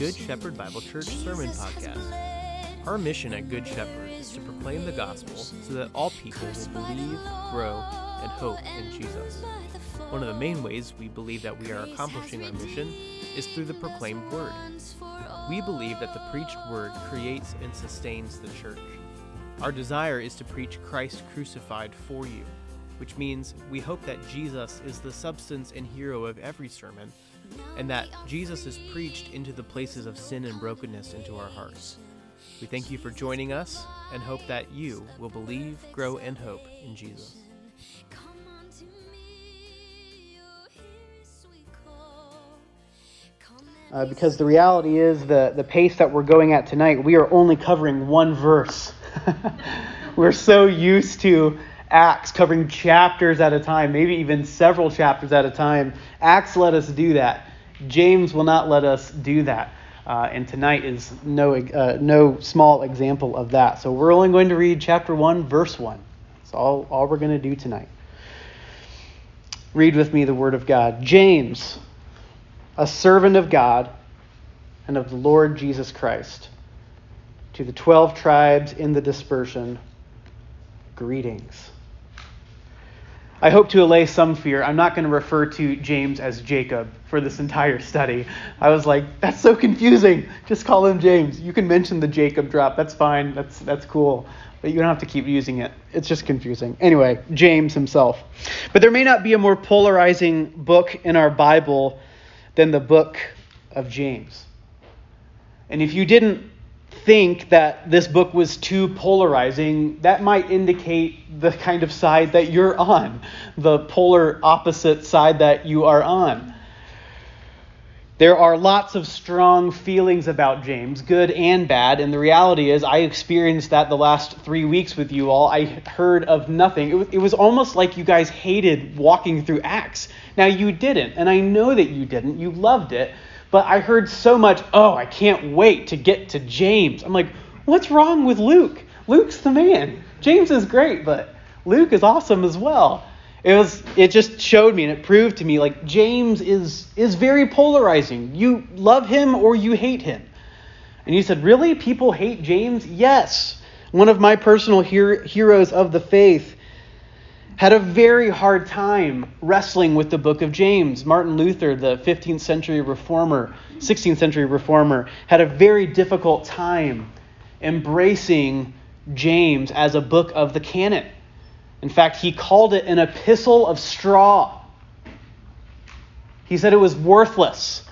Good Shepherd Bible Church Sermon Podcast. Our mission at Good Shepherd is to proclaim the gospel so that all people will believe, grow, and hope in Jesus. One of the main ways we believe that we are accomplishing our mission is through the proclaimed word. We believe that the preached word creates and sustains the church. Our desire is to preach Christ crucified for you, which means we hope that Jesus is the substance and hero of every sermon and that Jesus is preached into the places of sin and brokenness into our hearts. We thank you for joining us and hope that you will believe, grow, and hope in Jesus. Uh, because the reality is the, the pace that we're going at tonight, we are only covering one verse. we're so used to Acts covering chapters at a time, maybe even several chapters at a time. Acts let us do that. James will not let us do that. Uh, and tonight is no, uh, no small example of that. So we're only going to read chapter 1, verse 1. That's all, all we're going to do tonight. Read with me the word of God. James, a servant of God and of the Lord Jesus Christ, to the 12 tribes in the dispersion, greetings. I hope to allay some fear. I'm not going to refer to James as Jacob for this entire study. I was like, that's so confusing. Just call him James. You can mention the Jacob drop. That's fine. That's that's cool. But you don't have to keep using it. It's just confusing. Anyway, James himself. But there may not be a more polarizing book in our Bible than the book of James. And if you didn't think that this book was too polarizing, that might indicate the kind of side that you're on, the polar opposite side that you are on. There are lots of strong feelings about James, good and bad, and the reality is, I experienced that the last three weeks with you all. I heard of nothing. It was, it was almost like you guys hated walking through Acts. Now, you didn't, and I know that you didn't. You loved it, but I heard so much, oh, I can't wait to get to James. I'm like, what's wrong with Luke? Luke's the man. James is great, but Luke is awesome as well. It was it just showed me and it proved to me like James is is very polarizing. You love him or you hate him. And you said, "Really? People hate James?" Yes. One of my personal her- heroes of the faith had a very hard time wrestling with the book of James. Martin Luther, the 15th century reformer, 16th century reformer, had a very difficult time embracing James as a book of the canon. In fact, he called it an epistle of straw. He said it was worthless.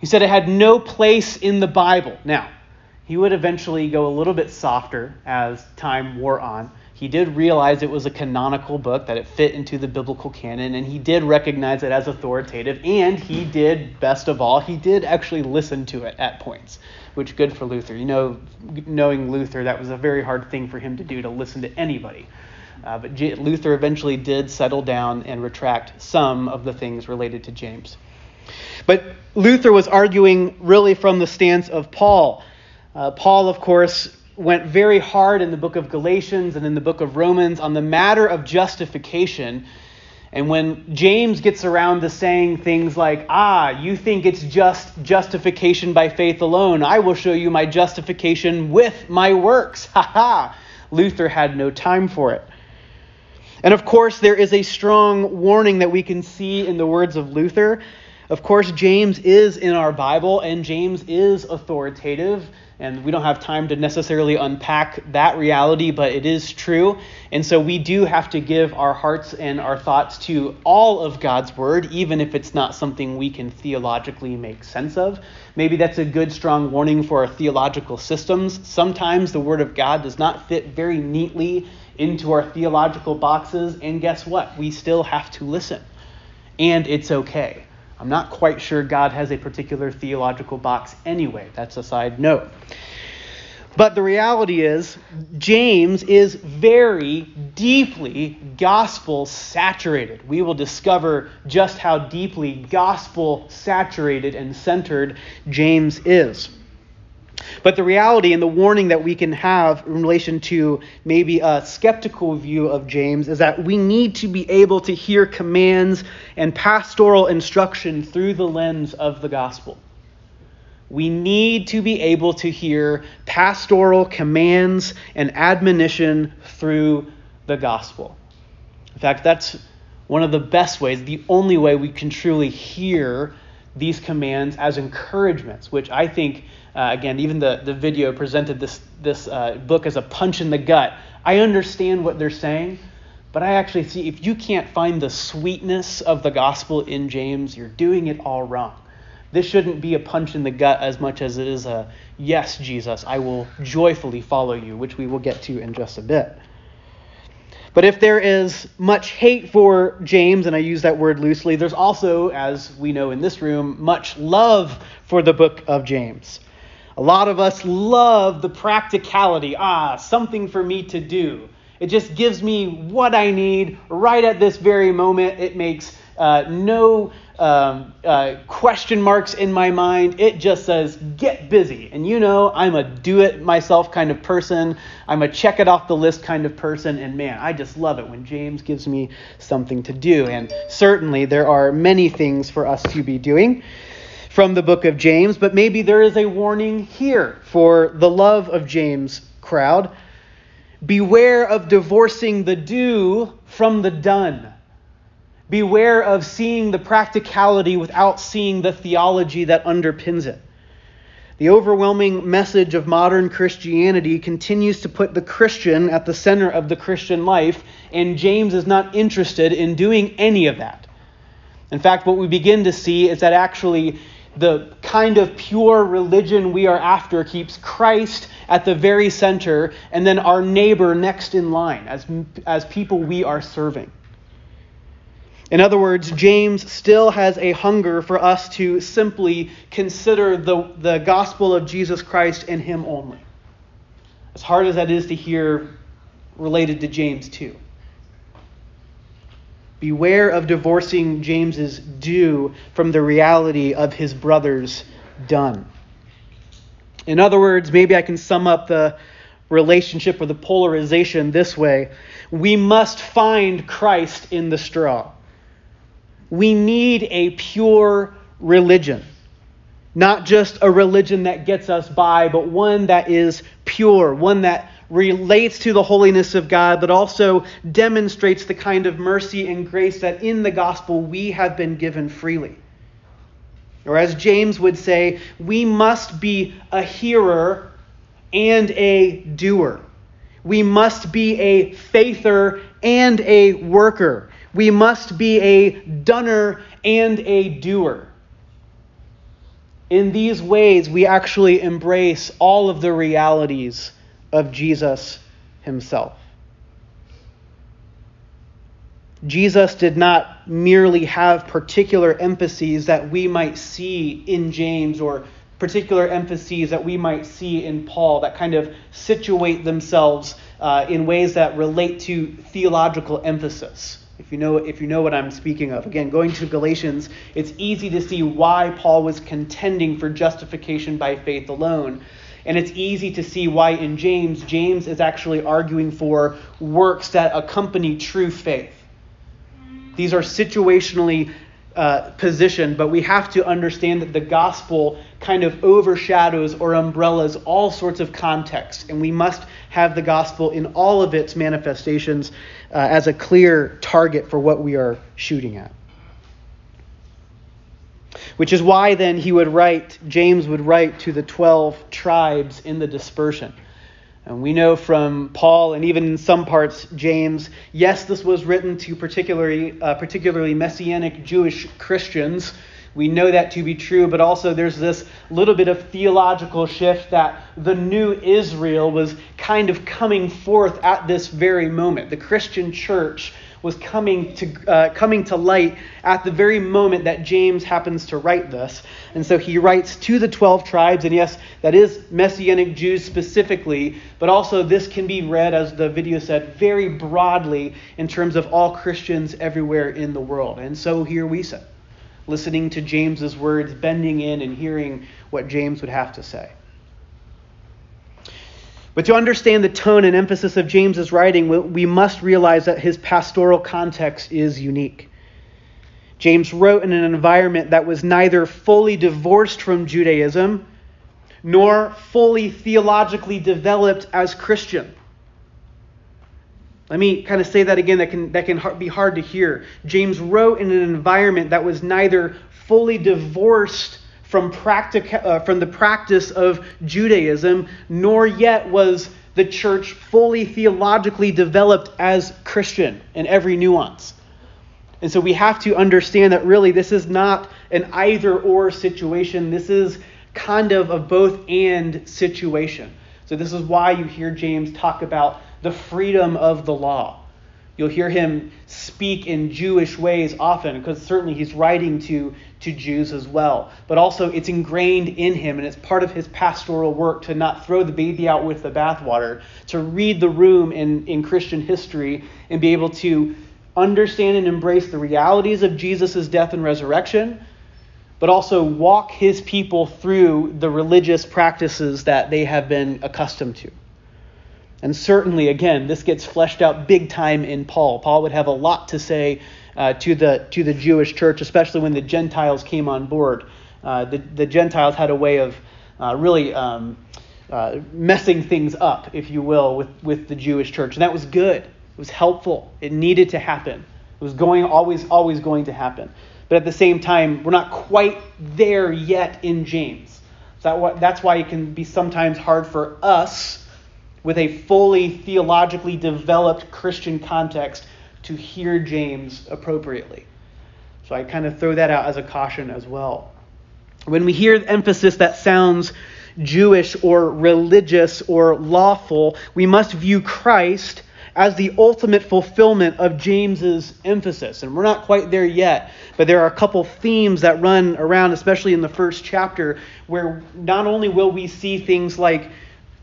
He said it had no place in the Bible. Now, he would eventually go a little bit softer as time wore on he did realize it was a canonical book, that it fit into the biblical canon, and he did recognize it as authoritative, and he did, best of all, he did actually listen to it at points, which good for Luther. You know, knowing Luther, that was a very hard thing for him to do, to listen to anybody. Uh, but J- Luther eventually did settle down and retract some of the things related to James. But Luther was arguing really from the stance of Paul. Uh, Paul, of course, went very hard in the book of Galatians and in the book of Romans on the matter of justification. And when James gets around to saying things like, ah, you think it's just justification by faith alone, I will show you my justification with my works. Ha ha! Luther had no time for it. And of course, there is a strong warning that we can see in the words of Luther. Of course, James is in our Bible, and James is authoritative. And we don't have time to necessarily unpack that reality, but it is true. And so we do have to give our hearts and our thoughts to all of God's word, even if it's not something we can theologically make sense of. Maybe that's a good, strong warning for our theological systems. Sometimes the word of God does not fit very neatly into our theological boxes. And guess what? We still have to listen. And it's okay. I'm not quite sure God has a particular theological box anyway. That's a side note. But the reality is, James is very deeply gospel saturated. We will discover just how deeply gospel saturated and centered James is. But the reality and the warning that we can have in relation to maybe a skeptical view of James is that we need to be able to hear commands and pastoral instruction through the lens of the gospel. We need to be able to hear pastoral commands and admonition through the gospel. In fact, that's one of the best ways, the only way we can truly hear these commands as encouragements, which I think, uh, again, even the, the video presented this, this uh, book as a punch in the gut. I understand what they're saying, but I actually see if you can't find the sweetness of the gospel in James, you're doing it all wrong. This shouldn't be a punch in the gut as much as it is a yes, Jesus, I will joyfully follow you, which we will get to in just a bit. But if there is much hate for James, and I use that word loosely, there's also, as we know in this room, much love for the book of James. A lot of us love the practicality. Ah, something for me to do. It just gives me what I need right at this very moment. It makes uh, no um, uh, question marks in my mind. It just says, get busy. And you know, I'm a do it myself kind of person. I'm a check it off the list kind of person. And man, I just love it when James gives me something to do. And certainly there are many things for us to be doing from the book of James, but maybe there is a warning here for the love of James crowd. Beware of divorcing the do from the done. Beware of seeing the practicality without seeing the theology that underpins it. The overwhelming message of modern Christianity continues to put the Christian at the center of the Christian life, and James is not interested in doing any of that. In fact, what we begin to see is that actually the kind of pure religion we are after keeps Christ at the very center and then our neighbor next in line as, as people we are serving. In other words, James still has a hunger for us to simply consider the, the gospel of Jesus Christ and Him only. As hard as that is to hear related to James 2. Beware of divorcing James's do from the reality of his brother's done. In other words, maybe I can sum up the relationship or the polarization this way we must find Christ in the straw. We need a pure religion. Not just a religion that gets us by, but one that is pure, one that relates to the holiness of God, but also demonstrates the kind of mercy and grace that in the gospel we have been given freely. Or as James would say, we must be a hearer and a doer. We must be a faither and a worker. We must be a doner and a doer. In these ways, we actually embrace all of the realities of Jesus himself. Jesus did not merely have particular emphases that we might see in James or particular emphases that we might see in Paul that kind of situate themselves uh, in ways that relate to theological emphasis. If you know if you know what I'm speaking of. Again, going to Galatians, it's easy to see why Paul was contending for justification by faith alone. And it's easy to see why in James, James is actually arguing for works that accompany true faith. These are situationally uh, positioned, but we have to understand that the gospel kind of overshadows or umbrellas all sorts of contexts, and we must have the gospel in all of its manifestations uh, as a clear target for what we are shooting at. Which is why then he would write, James would write to the 12 tribes in the dispersion. And we know from Paul and even in some parts James, yes, this was written to particularly, uh, particularly Messianic Jewish Christians. We know that to be true, but also there's this little bit of theological shift that the new Israel was kind of coming forth at this very moment. The Christian church was coming to, uh, coming to light at the very moment that James happens to write this. And so he writes to the 12 tribes, and yes, that is Messianic Jews specifically, but also this can be read, as the video said, very broadly in terms of all Christians everywhere in the world. And so here we sit, listening to James's words, bending in and hearing what James would have to say. But to understand the tone and emphasis of James's writing, we must realize that his pastoral context is unique. James wrote in an environment that was neither fully divorced from Judaism nor fully theologically developed as Christian. Let me kind of say that again, that can, that can be hard to hear. James wrote in an environment that was neither fully divorced from, practic- uh, from the practice of Judaism, nor yet was the church fully theologically developed as Christian in every nuance. And so we have to understand that really this is not an either or situation. This is kind of a both and situation. So this is why you hear James talk about the freedom of the law. You'll hear him speak in Jewish ways often, because certainly he's writing to, to Jews as well. But also, it's ingrained in him, and it's part of his pastoral work to not throw the baby out with the bathwater, to read the room in, in Christian history and be able to understand and embrace the realities of Jesus' death and resurrection, but also walk his people through the religious practices that they have been accustomed to. And certainly, again, this gets fleshed out big time in Paul. Paul would have a lot to say uh, to, the, to the Jewish church, especially when the Gentiles came on board. Uh, the, the Gentiles had a way of uh, really um, uh, messing things up, if you will, with, with the Jewish church. And that was good. It was helpful. It needed to happen. It was going always, always going to happen. But at the same time, we're not quite there yet in James. So that, that's why it can be sometimes hard for us with a fully theologically developed Christian context to hear James appropriately. So I kind of throw that out as a caution as well. When we hear emphasis that sounds Jewish or religious or lawful, we must view Christ as the ultimate fulfillment of James's emphasis. And we're not quite there yet, but there are a couple themes that run around, especially in the first chapter, where not only will we see things like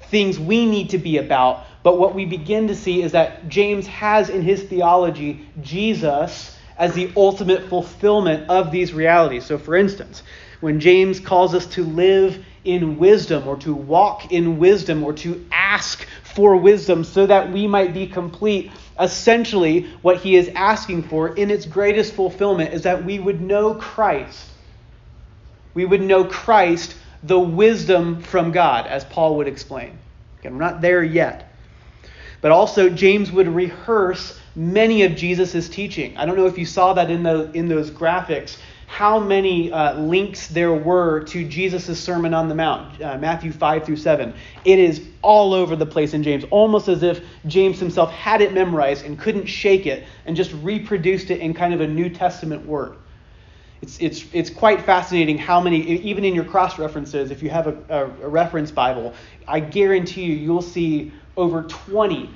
things we need to be about. But what we begin to see is that James has in his theology Jesus as the ultimate fulfillment of these realities. So, for instance, when James calls us to live in wisdom or to walk in wisdom or to ask for wisdom so that we might be complete, essentially what he is asking for in its greatest fulfillment is that we would know Christ. We would know Christ the wisdom from God, as Paul would explain. Again, we're not there yet. But also, James would rehearse many of Jesus' teaching. I don't know if you saw that in, the, in those graphics, how many uh, links there were to Jesus' Sermon on the Mount, uh, Matthew 5 through 7. It is all over the place in James, almost as if James himself had it memorized and couldn't shake it and just reproduced it in kind of a New Testament word. It's, it's, it's quite fascinating how many, even in your cross references, if you have a, a, a reference Bible, I guarantee you, you'll see over 20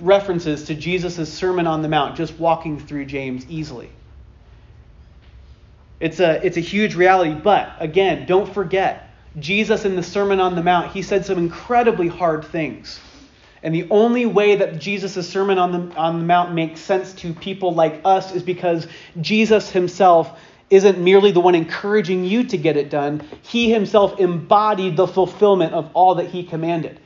references to Jesus' Sermon on the Mount just walking through James easily. It's a, it's a huge reality, but again, don't forget, Jesus in the Sermon on the Mount, he said some incredibly hard things. And the only way that Jesus' Sermon on the, on the Mount makes sense to people like us is because Jesus himself isn't merely the one encouraging you to get it done, he himself embodied the fulfillment of all that he commanded.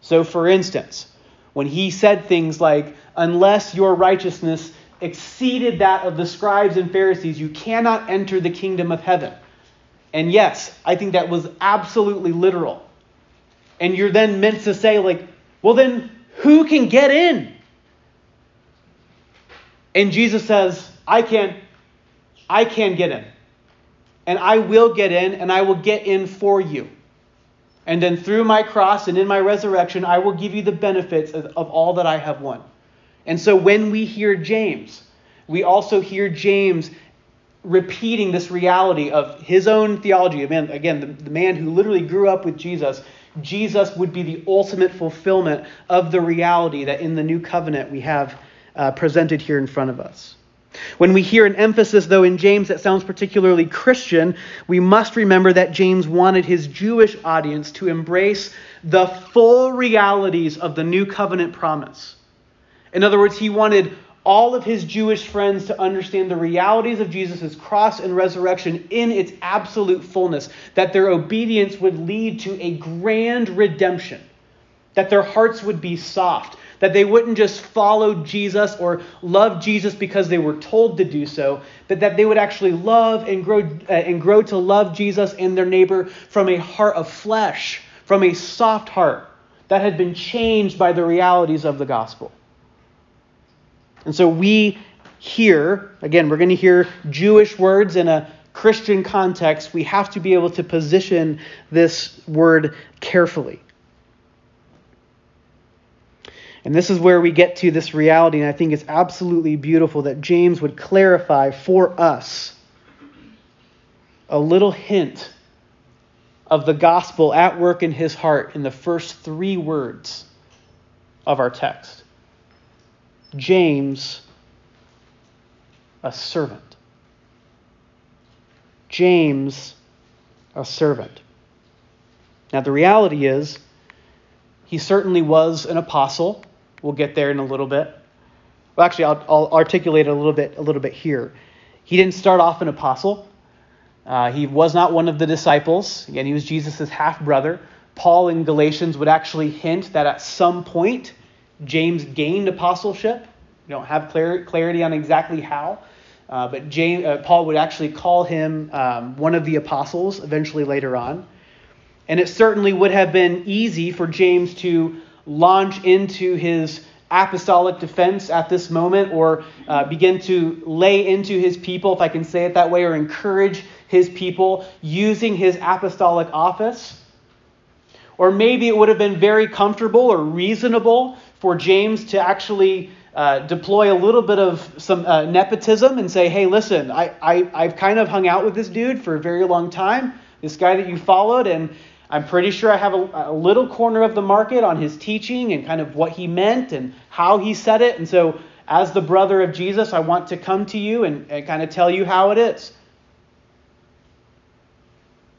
So, for instance, when he said things like, Unless your righteousness exceeded that of the scribes and Pharisees, you cannot enter the kingdom of heaven. And yes, I think that was absolutely literal. And you're then meant to say, like, well, then who can get in? And Jesus says, I can. I can get in. And I will get in, and I will get in for you. And then through my cross and in my resurrection, I will give you the benefits of, of all that I have won. And so when we hear James, we also hear James repeating this reality of his own theology. Again, again the, the man who literally grew up with Jesus, Jesus would be the ultimate fulfillment of the reality that in the new covenant we have uh, presented here in front of us. When we hear an emphasis, though, in James that sounds particularly Christian, we must remember that James wanted his Jewish audience to embrace the full realities of the new covenant promise. In other words, he wanted all of his Jewish friends to understand the realities of Jesus' cross and resurrection in its absolute fullness, that their obedience would lead to a grand redemption, that their hearts would be soft, that they wouldn't just follow Jesus or love Jesus because they were told to do so, but that they would actually love and grow uh, and grow to love Jesus and their neighbor from a heart of flesh, from a soft heart that had been changed by the realities of the gospel. And so we hear, again, we're going to hear Jewish words in a Christian context. We have to be able to position this word carefully. And this is where we get to this reality, and I think it's absolutely beautiful that James would clarify for us a little hint of the gospel at work in his heart in the first three words of our text. James, a servant. James, a servant. Now, the reality is, he certainly was an apostle. We'll get there in a little bit. Well, actually, I'll, I'll articulate it a little bit, a little bit here. He didn't start off an apostle. Uh, he was not one of the disciples. Again, he was Jesus' half brother. Paul in Galatians would actually hint that at some point James gained apostleship. We don't have clar- clarity on exactly how, uh, but James, uh, Paul would actually call him um, one of the apostles eventually later on. And it certainly would have been easy for James to launch into his apostolic defense at this moment or uh, begin to lay into his people, if I can say it that way, or encourage his people using his apostolic office. Or maybe it would have been very comfortable or reasonable for James to actually uh, deploy a little bit of some uh, nepotism and say, hey, listen, I, I, I've kind of hung out with this dude for a very long time, this guy that you followed, and I'm pretty sure I have a, a, little corner of the market on his teaching and kind of what he meant and how he said it. And so, as the brother of Jesus, I want to come to you and, and kind of tell you how it is.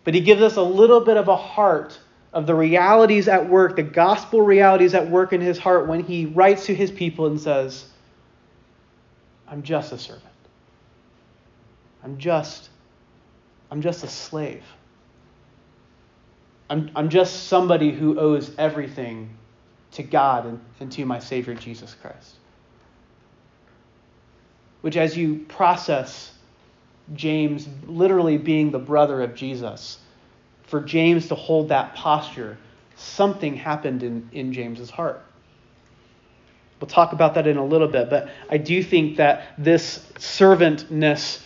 But he gives us a little bit of a heart of the realities at work, the gospel realities at work in his heart when he writes to his people and says, I'm just a servant. I'm just I'm just a slave. I'm, I'm just somebody who owes everything to God and, and to my Savior Jesus Christ. Which, as you process James literally being the brother of Jesus, for James to hold that posture, something happened in, in James's heart. We'll talk about that in a little bit, but I do think that this servantness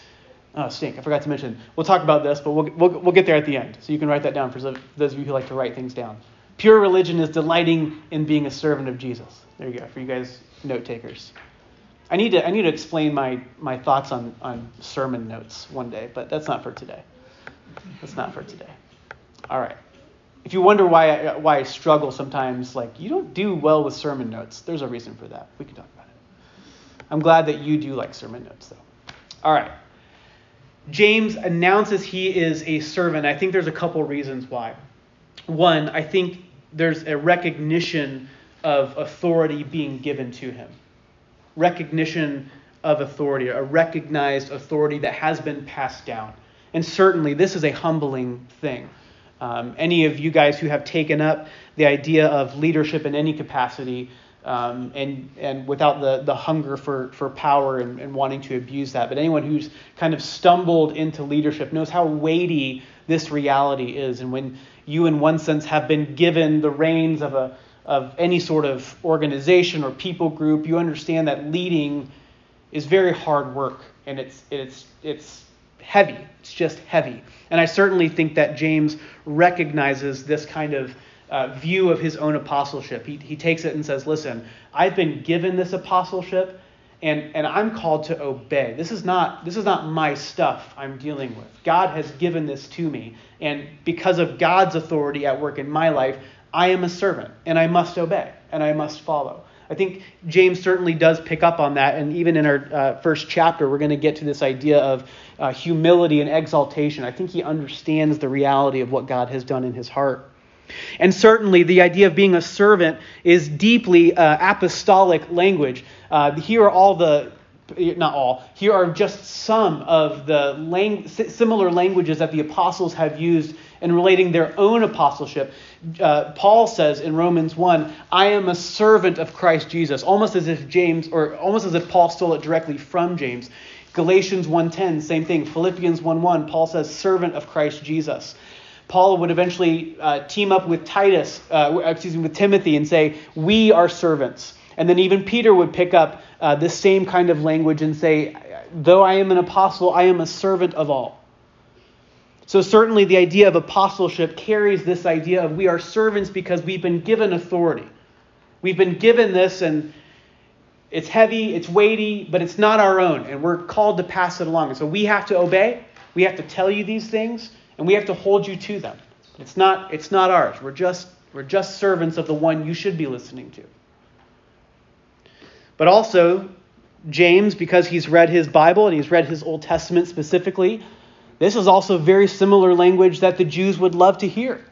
Oh, stink. I forgot to mention. We'll talk about this, but we'll, we'll, we'll get there at the end. So you can write that down for those of you who like to write things down. Pure religion is delighting in being a servant of Jesus. There you go, for you guys note takers. I need to, I need to explain my, my thoughts on, on sermon notes one day, but that's not for today. That's not for today. All right. If you wonder why I, why I struggle sometimes, like, you don't do well with sermon notes, there's a reason for that. We can talk about it. I'm glad that you do like sermon notes, though. All right. James announces he is a servant. I think there's a couple reasons why. One, I think there's a recognition of authority being given to him. Recognition of authority, a recognized authority that has been passed down. And certainly, this is a humbling thing. Um, any of you guys who have taken up the idea of leadership in any capacity um, and and without the the hunger for for power and, and wanting to abuse that. But anyone who's kind of stumbled into leadership knows how weighty this reality is. And when you, in one sense, have been given the reins of a of any sort of organization or people group, you understand that leading is very hard work and it's it's it's heavy. It's just heavy. And I certainly think that James recognizes this kind of uh, view of his own apostleship. He, he takes it and says, Listen, I've been given this apostleship. And, and I'm called to obey. This is not this is not my stuff I'm dealing with. God has given this to me, and because of God's authority at work in my life, I am a servant, and I must obey, and I must follow. I think James certainly does pick up on that, and even in our uh, first chapter, we're going to get to this idea of uh, humility and exaltation. I think he understands the reality of what God has done in his heart. And certainly, the idea of being a servant is deeply uh, apostolic language. Uh, here are all the, not all, here are just some of the lang- similar languages that the apostles have used in relating their own apostleship. Uh, Paul says in Romans 1, I am a servant of Christ Jesus, almost as if James, or almost as if Paul stole it directly from James. Galatians 1.10, same thing. Philippians 1.1, Paul says, servant of Christ Jesus. Paul would eventually uh, team up with Titus, uh, excuse me, with Timothy and say, We are servants. And then even Peter would pick up uh, this same kind of language and say, Though I am an apostle, I am a servant of all. So, certainly, the idea of apostleship carries this idea of we are servants because we've been given authority. We've been given this, and it's heavy, it's weighty, but it's not our own, and we're called to pass it along. And so, we have to obey, we have to tell you these things, and we have to hold you to them. It's not, it's not ours. We're just, we're just servants of the one you should be listening to. But also, James, because he's read his Bible and he's read his Old Testament specifically, this is also very similar language that the Jews would love to hear.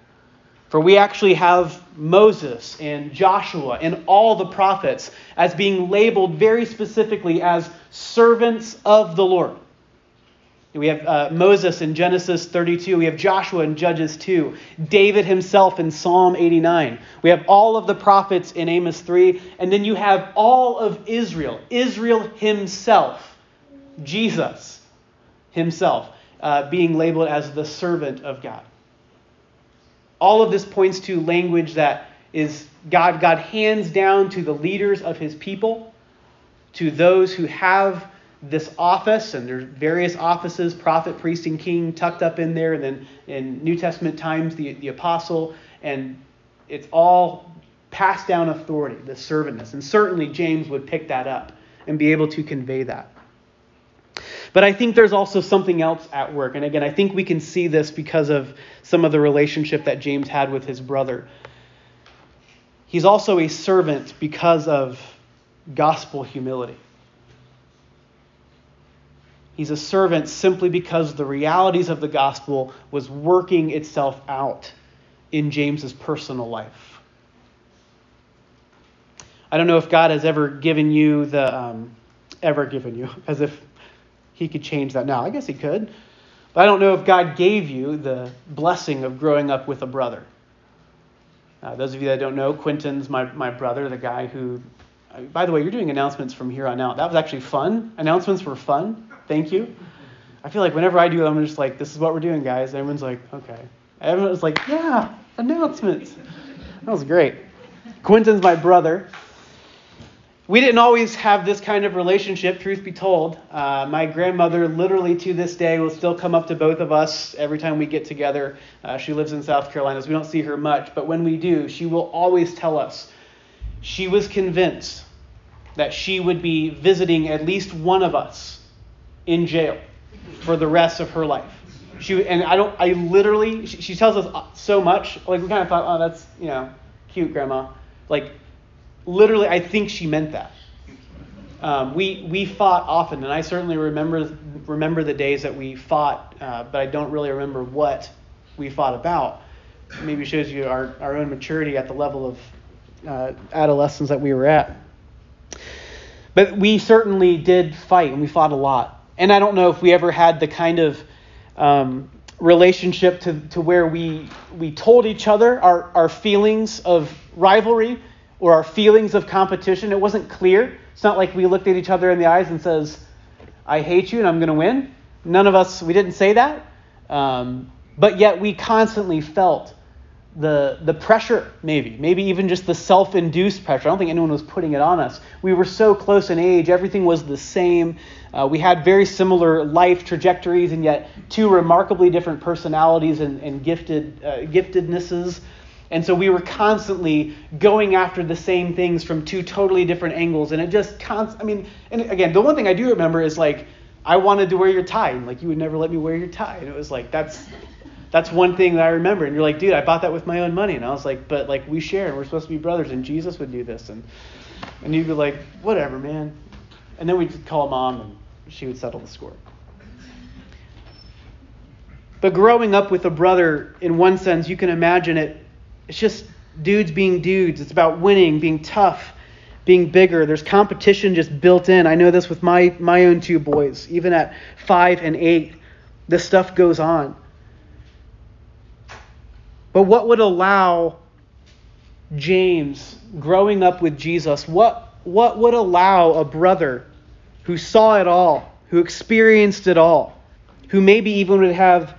For we actually have Moses and Joshua and all the prophets as being labeled very specifically as servants of the Lord. We have uh, Moses in Genesis 32. We have Joshua in Judges 2. David himself in Psalm 89. We have all of the prophets in Amos 3. And then you have all of Israel, Israel himself, Jesus himself, uh, being labeled as the servant of God. All of this points to language that is God, God hands down to the leaders of his people, to those who have this office, and there's various offices prophet, priest, and king tucked up in there, and then in New Testament times, the, the apostle, and it's all passed down authority, the servantness. And certainly James would pick that up and be able to convey that. But I think there's also something else at work. And again, I think we can see this because of some of the relationship that James had with his brother. He's also a servant because of gospel humility. He's a servant simply because the realities of the gospel was working itself out in James's personal life. I don't know if God has ever given you the um, ever given you as if he could change that now. I guess he could. But I don't know if God gave you the blessing of growing up with a brother. Uh, those of you that don't know, Quentin's my, my brother, the guy who. By the way, you're doing announcements from here on out. That was actually fun. Announcements were fun. Thank you. I feel like whenever I do them, I'm just like, this is what we're doing, guys. Everyone's like, okay. Everyone's like, yeah, announcements. That was great. Quentin's my brother. We didn't always have this kind of relationship, truth be told. Uh, my grandmother, literally to this day, will still come up to both of us every time we get together. Uh, she lives in South Carolina, so we don't see her much. But when we do, she will always tell us she was convinced that she would be visiting at least one of us in jail for the rest of her life. She and I don't. I literally. She, she tells us so much. Like we kind of thought, oh, that's you know, cute, grandma. Like literally, I think she meant that. Um, we we fought often, and I certainly remember remember the days that we fought, uh, but I don't really remember what we fought about. Maybe shows you our, our own maturity at the level of uh, adolescence that we were at. But we certainly did fight, and we fought a lot. And I don't know if we ever had the kind of um, relationship to, to where we, we told each other our, our feelings of rivalry or our feelings of competition. It wasn't clear. It's not like we looked at each other in the eyes and says, I hate you and I'm going to win. None of us, we didn't say that. Um, but yet we constantly felt the, the pressure, maybe, maybe even just the self induced pressure. I don't think anyone was putting it on us. We were so close in age, everything was the same. Uh, we had very similar life trajectories, and yet two remarkably different personalities and, and gifted, uh, giftednesses. And so we were constantly going after the same things from two totally different angles. And it just, const- I mean, and again, the one thing I do remember is like, I wanted to wear your tie, and like you would never let me wear your tie. And it was like, that's that's one thing that I remember. And you're like, dude, I bought that with my own money. And I was like, but like we share and we're supposed to be brothers and Jesus would do this. And and you'd be like, whatever, man. And then we'd call mom and she would settle the score. But growing up with a brother, in one sense, you can imagine it. It's just dudes being dudes. It's about winning, being tough, being bigger. There's competition just built in. I know this with my, my own two boys. Even at five and eight, this stuff goes on. But what would allow James, growing up with Jesus, what, what would allow a brother who saw it all, who experienced it all, who maybe even would have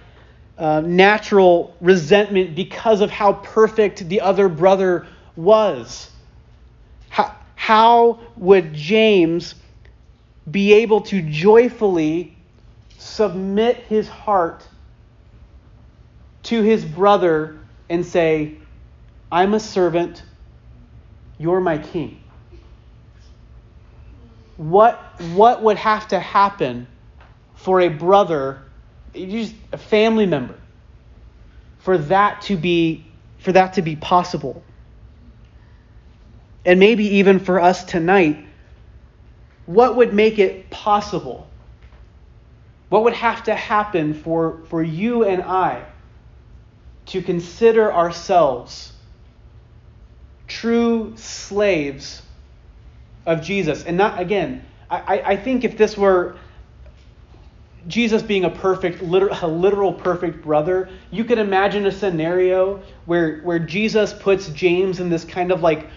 uh, natural resentment because of how perfect the other brother was? How, how would James be able to joyfully submit his heart to his brother and say, I'm a servant, you're my king. What, what would have to happen for a brother, just a family member, for that to be for that to be possible? And maybe even for us tonight, what would make it possible? What would have to happen for, for you and I to consider ourselves true slaves of Jesus. And not, again, I, I think if this were Jesus being a perfect, literal, a literal perfect brother, you could imagine a scenario where, where Jesus puts James in this kind of like,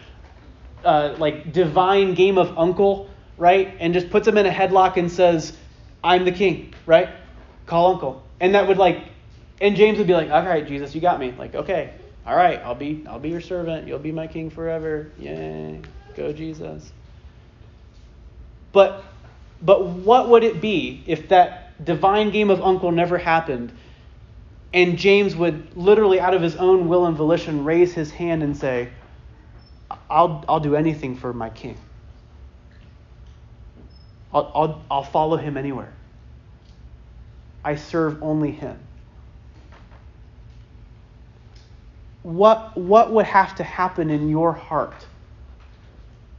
uh, like divine game of uncle, right? And just puts him in a headlock and says, I'm the king, right? Call uncle. And that would like, and James would be like, all right, Jesus, you got me. Like, okay, all right, I'll be I'll be your servant. You'll be my king forever. Yay. Go Jesus. But but what would it be if that divine game of uncle never happened and James would literally out of his own will and volition raise his hand and say, I'll I'll do anything for my king. I'll, I'll, I'll follow him anywhere. I serve only him. What, what would have to happen in your heart?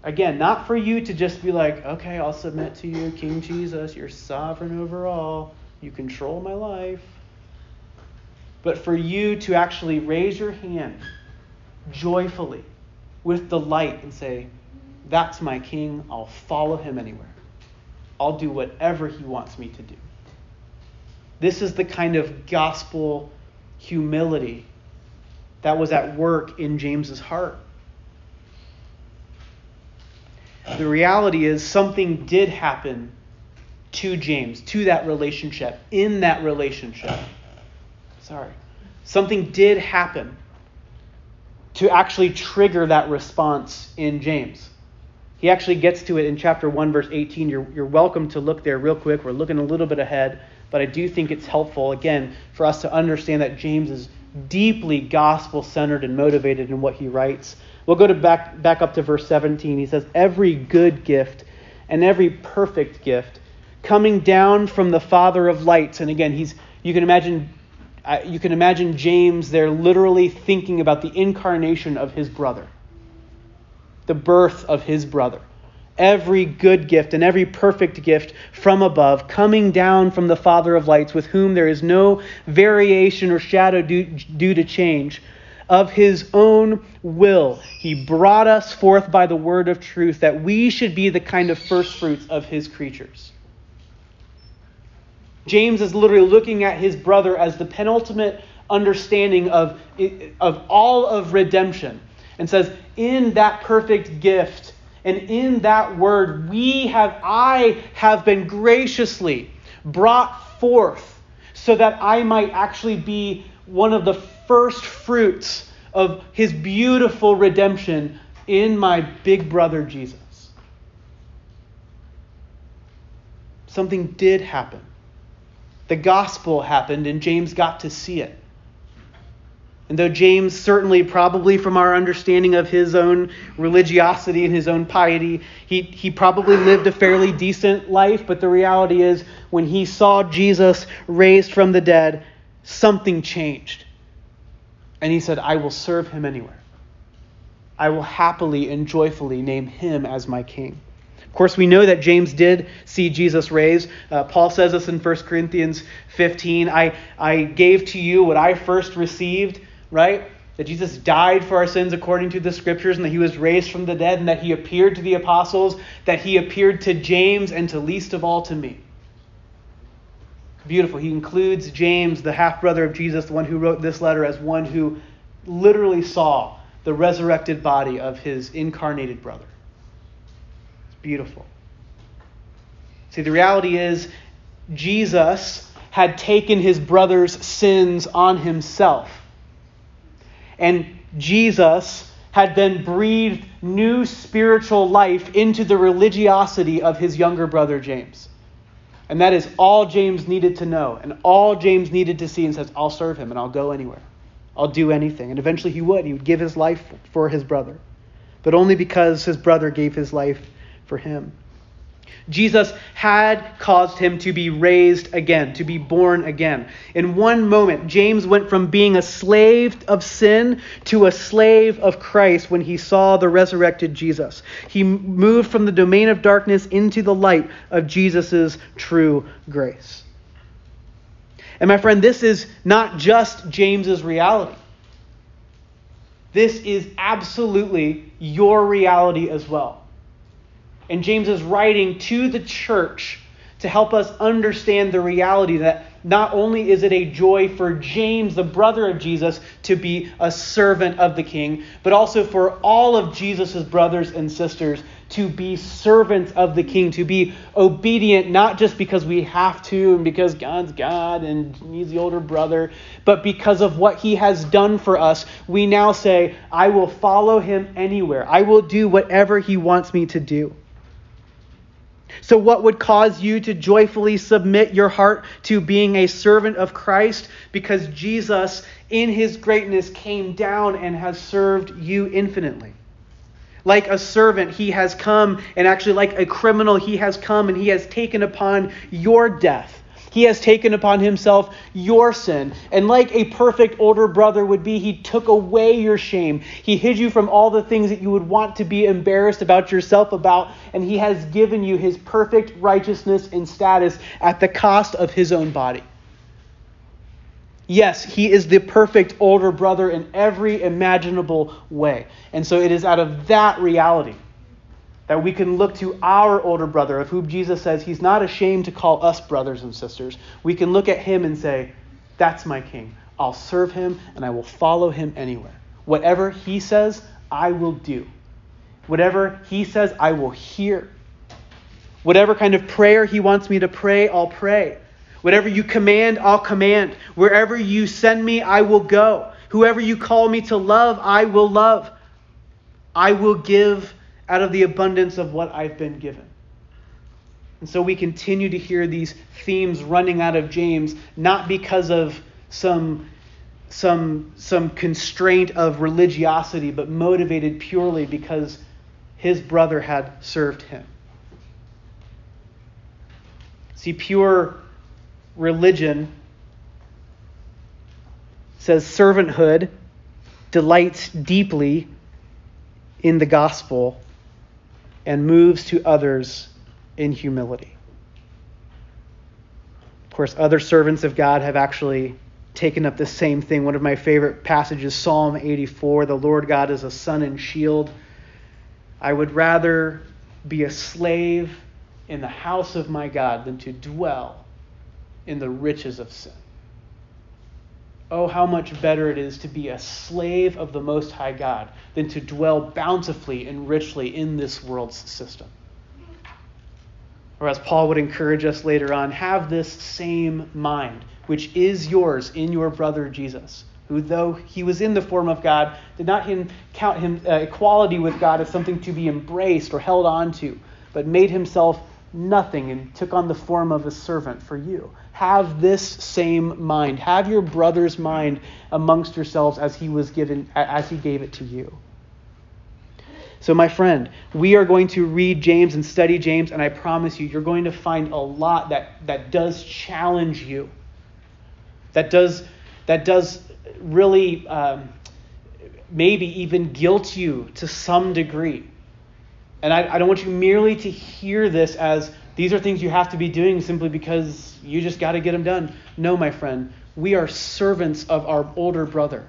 Again, not for you to just be like, okay, I'll submit to you, King Jesus, you're sovereign over all, you control my life. But for you to actually raise your hand joyfully with delight and say, That's my king, I'll follow him anywhere. I'll do whatever he wants me to do. This is the kind of gospel humility that was at work in James's heart. The reality is something did happen to James, to that relationship, in that relationship. Sorry. Something did happen to actually trigger that response in James. He actually gets to it in chapter 1, verse 18. You're, you're welcome to look there real quick. We're looking a little bit ahead, but I do think it's helpful, again, for us to understand that James is deeply gospel centered and motivated in what he writes. We'll go to back, back up to verse 17. He says, Every good gift and every perfect gift coming down from the Father of lights. And again, he's you can imagine uh, you can imagine James there literally thinking about the incarnation of his brother, the birth of his brother every good gift and every perfect gift from above, coming down from the Father of lights, with whom there is no variation or shadow due, due, to change. Of his own will, he brought us forth by the word of truth, that we should be the kind of firstfruits of his creatures. James is literally looking at his brother as the penultimate understanding of, of all of redemption and says, In that perfect gift, and in that word, we have, I have been graciously brought forth so that I might actually be one of the first fruits of his beautiful redemption in my big brother Jesus. Something did happen. The gospel happened, and James got to see it. And though James, certainly, probably from our understanding of his own religiosity and his own piety, he, he probably lived a fairly decent life, but the reality is, when he saw Jesus raised from the dead, something changed. And he said, I will serve him anywhere. I will happily and joyfully name him as my king. Of course, we know that James did see Jesus raised. Uh, Paul says this in 1 Corinthians 15 I, I gave to you what I first received right? That Jesus died for our sins according to the scriptures and that he was raised from the dead and that he appeared to the apostles, that he appeared to James and to least of all to me. Beautiful. He includes James, the half brother of Jesus, the one who wrote this letter, as one who literally saw the resurrected body of his incarnated brother. It's beautiful. See, the reality is, Jesus had taken his brother's sins on himself. And Jesus had then breathed new spiritual life into the religiosity of his younger brother James. And that is all James needed to know and all James needed to see and says, I'll serve him and I'll go anywhere. I'll do anything. And eventually he would. He would give his life for his brother, but only because his brother gave his life for him. Jesus had caused him to be raised again, to be born again. In one moment, James went from being a slave of sin to a slave of Christ when he saw the resurrected Jesus. He moved from the domain of darkness into the light of Jesus' true grace. And my friend, this is not just James's reality. This is absolutely your reality as well. And James is writing to the church to help us understand the reality that not only is it a joy for James, the brother of Jesus, to be a servant of the king, but also for all of Jesus' brothers and sisters to be servants of the king, to be obedient, not just because we have to and because God's God and he's the older brother, but because of what he has done for us. We now say, I will follow him anywhere, I will do whatever he wants me to do. So, what would cause you to joyfully submit your heart to being a servant of Christ? Because Jesus, in his greatness, came down and has served you infinitely. Like a servant, he has come, and actually, like a criminal, he has come and he has taken upon your death he has taken upon himself your sin. And like a perfect older brother would be, he took away your shame. He hid you from all the things that you would want to be embarrassed about yourself about. And he has given you his perfect righteousness and status at the cost of his own body. Yes, he is the perfect older brother in every imaginable way. And so it is out of that reality that we can look to our older brother, of whom Jesus says he's not ashamed to call us brothers and sisters. We can look at him and say, That's my king. I'll serve him and I will follow him anywhere. Whatever he says, I will do. Whatever he says, I will hear. Whatever kind of prayer he wants me to pray, I'll pray. Whatever you command, I'll command. Wherever you send me, I will go. Whoever you call me to love, I will love. I will give out of the abundance of what I've been given. And so we continue to hear these themes running out of James, not because of some, some, some constraint of religiosity, but motivated purely because his brother had served him. See, pure religion says servanthood delights deeply in the gospel and moves to others in humility. Of course, other servants of God have actually taken up the same thing. One of my favorite passages, Psalm 84 The Lord God is a sun and shield. I would rather be a slave in the house of my God than to dwell in the riches of sin. Oh, how much better it is to be a slave of the Most High God than to dwell bountifully and richly in this world's system. Or as Paul would encourage us later on, have this same mind, which is yours in your brother Jesus, who, though he was in the form of God, did not him, count him, uh, equality with God as something to be embraced or held on to, but made himself nothing and took on the form of a servant for you have this same mind. Have your brother's mind amongst yourselves as he was given as he gave it to you. So my friend, we are going to read James and study James and I promise you you're going to find a lot that that does challenge you. That does that does really um, maybe even guilt you to some degree. And I, I don't want you merely to hear this as these are things you have to be doing simply because you just got to get them done. No, my friend, we are servants of our older brother.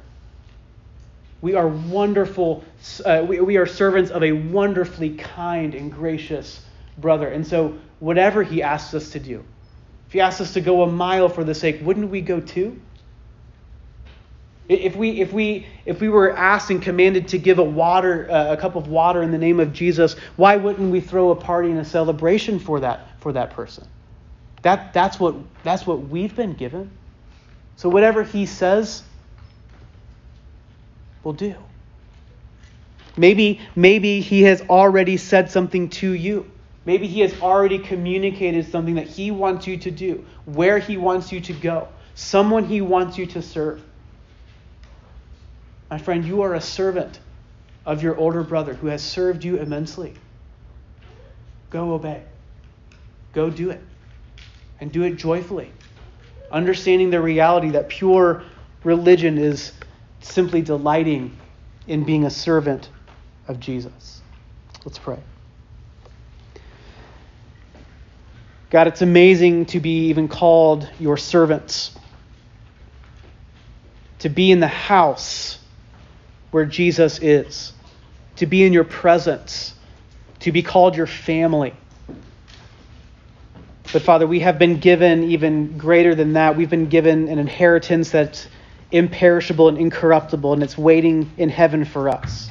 We are wonderful, uh, we, we are servants of a wonderfully kind and gracious brother. And so, whatever he asks us to do, if he asks us to go a mile for the sake, wouldn't we go two? If we, if, we, if we were asked and commanded to give a, water, uh, a cup of water in the name of Jesus, why wouldn't we throw a party and a celebration for that, for that person? That, that's, what, that's what we've been given. So whatever he says, we'll do. Maybe, maybe he has already said something to you. Maybe he has already communicated something that he wants you to do, where he wants you to go, someone he wants you to serve. My friend, you are a servant of your older brother who has served you immensely. Go obey. Go do it. And do it joyfully. Understanding the reality that pure religion is simply delighting in being a servant of Jesus. Let's pray. God, it's amazing to be even called your servants, to be in the house where Jesus is, to be in your presence, to be called your family. But Father, we have been given even greater than that. We've been given an inheritance that's imperishable and incorruptible, and it's waiting in heaven for us.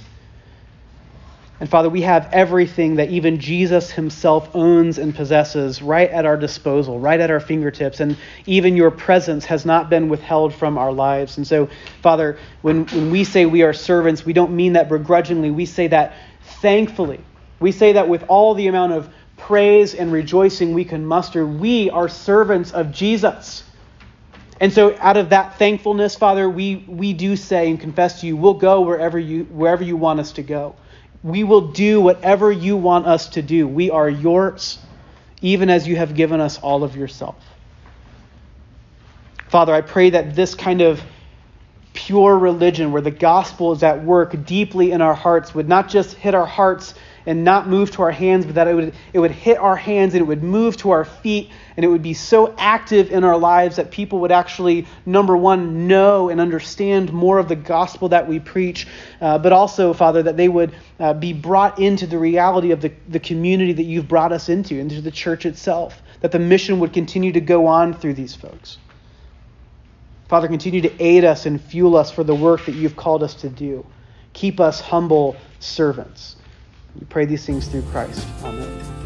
And Father, we have everything that even Jesus himself owns and possesses right at our disposal, right at our fingertips. And even your presence has not been withheld from our lives. And so, Father, when, when we say we are servants, we don't mean that begrudgingly. We say that thankfully. We say that with all the amount of praise and rejoicing we can muster. We are servants of Jesus. And so out of that thankfulness, Father, we, we do say and confess to you, we'll go wherever you wherever you want us to go. We will do whatever you want us to do. We are yours, even as you have given us all of yourself. Father, I pray that this kind of pure religion, where the gospel is at work deeply in our hearts, would not just hit our hearts and not move to our hands, but that it would, it would hit our hands and it would move to our feet and it would be so active in our lives that people would actually, number one, know and understand more of the gospel that we preach, uh, but also, Father, that they would uh, be brought into the reality of the, the community that you've brought us into, into the church itself, that the mission would continue to go on through these folks. Father, continue to aid us and fuel us for the work that you've called us to do. Keep us humble servants. We pray these things through Christ. Amen.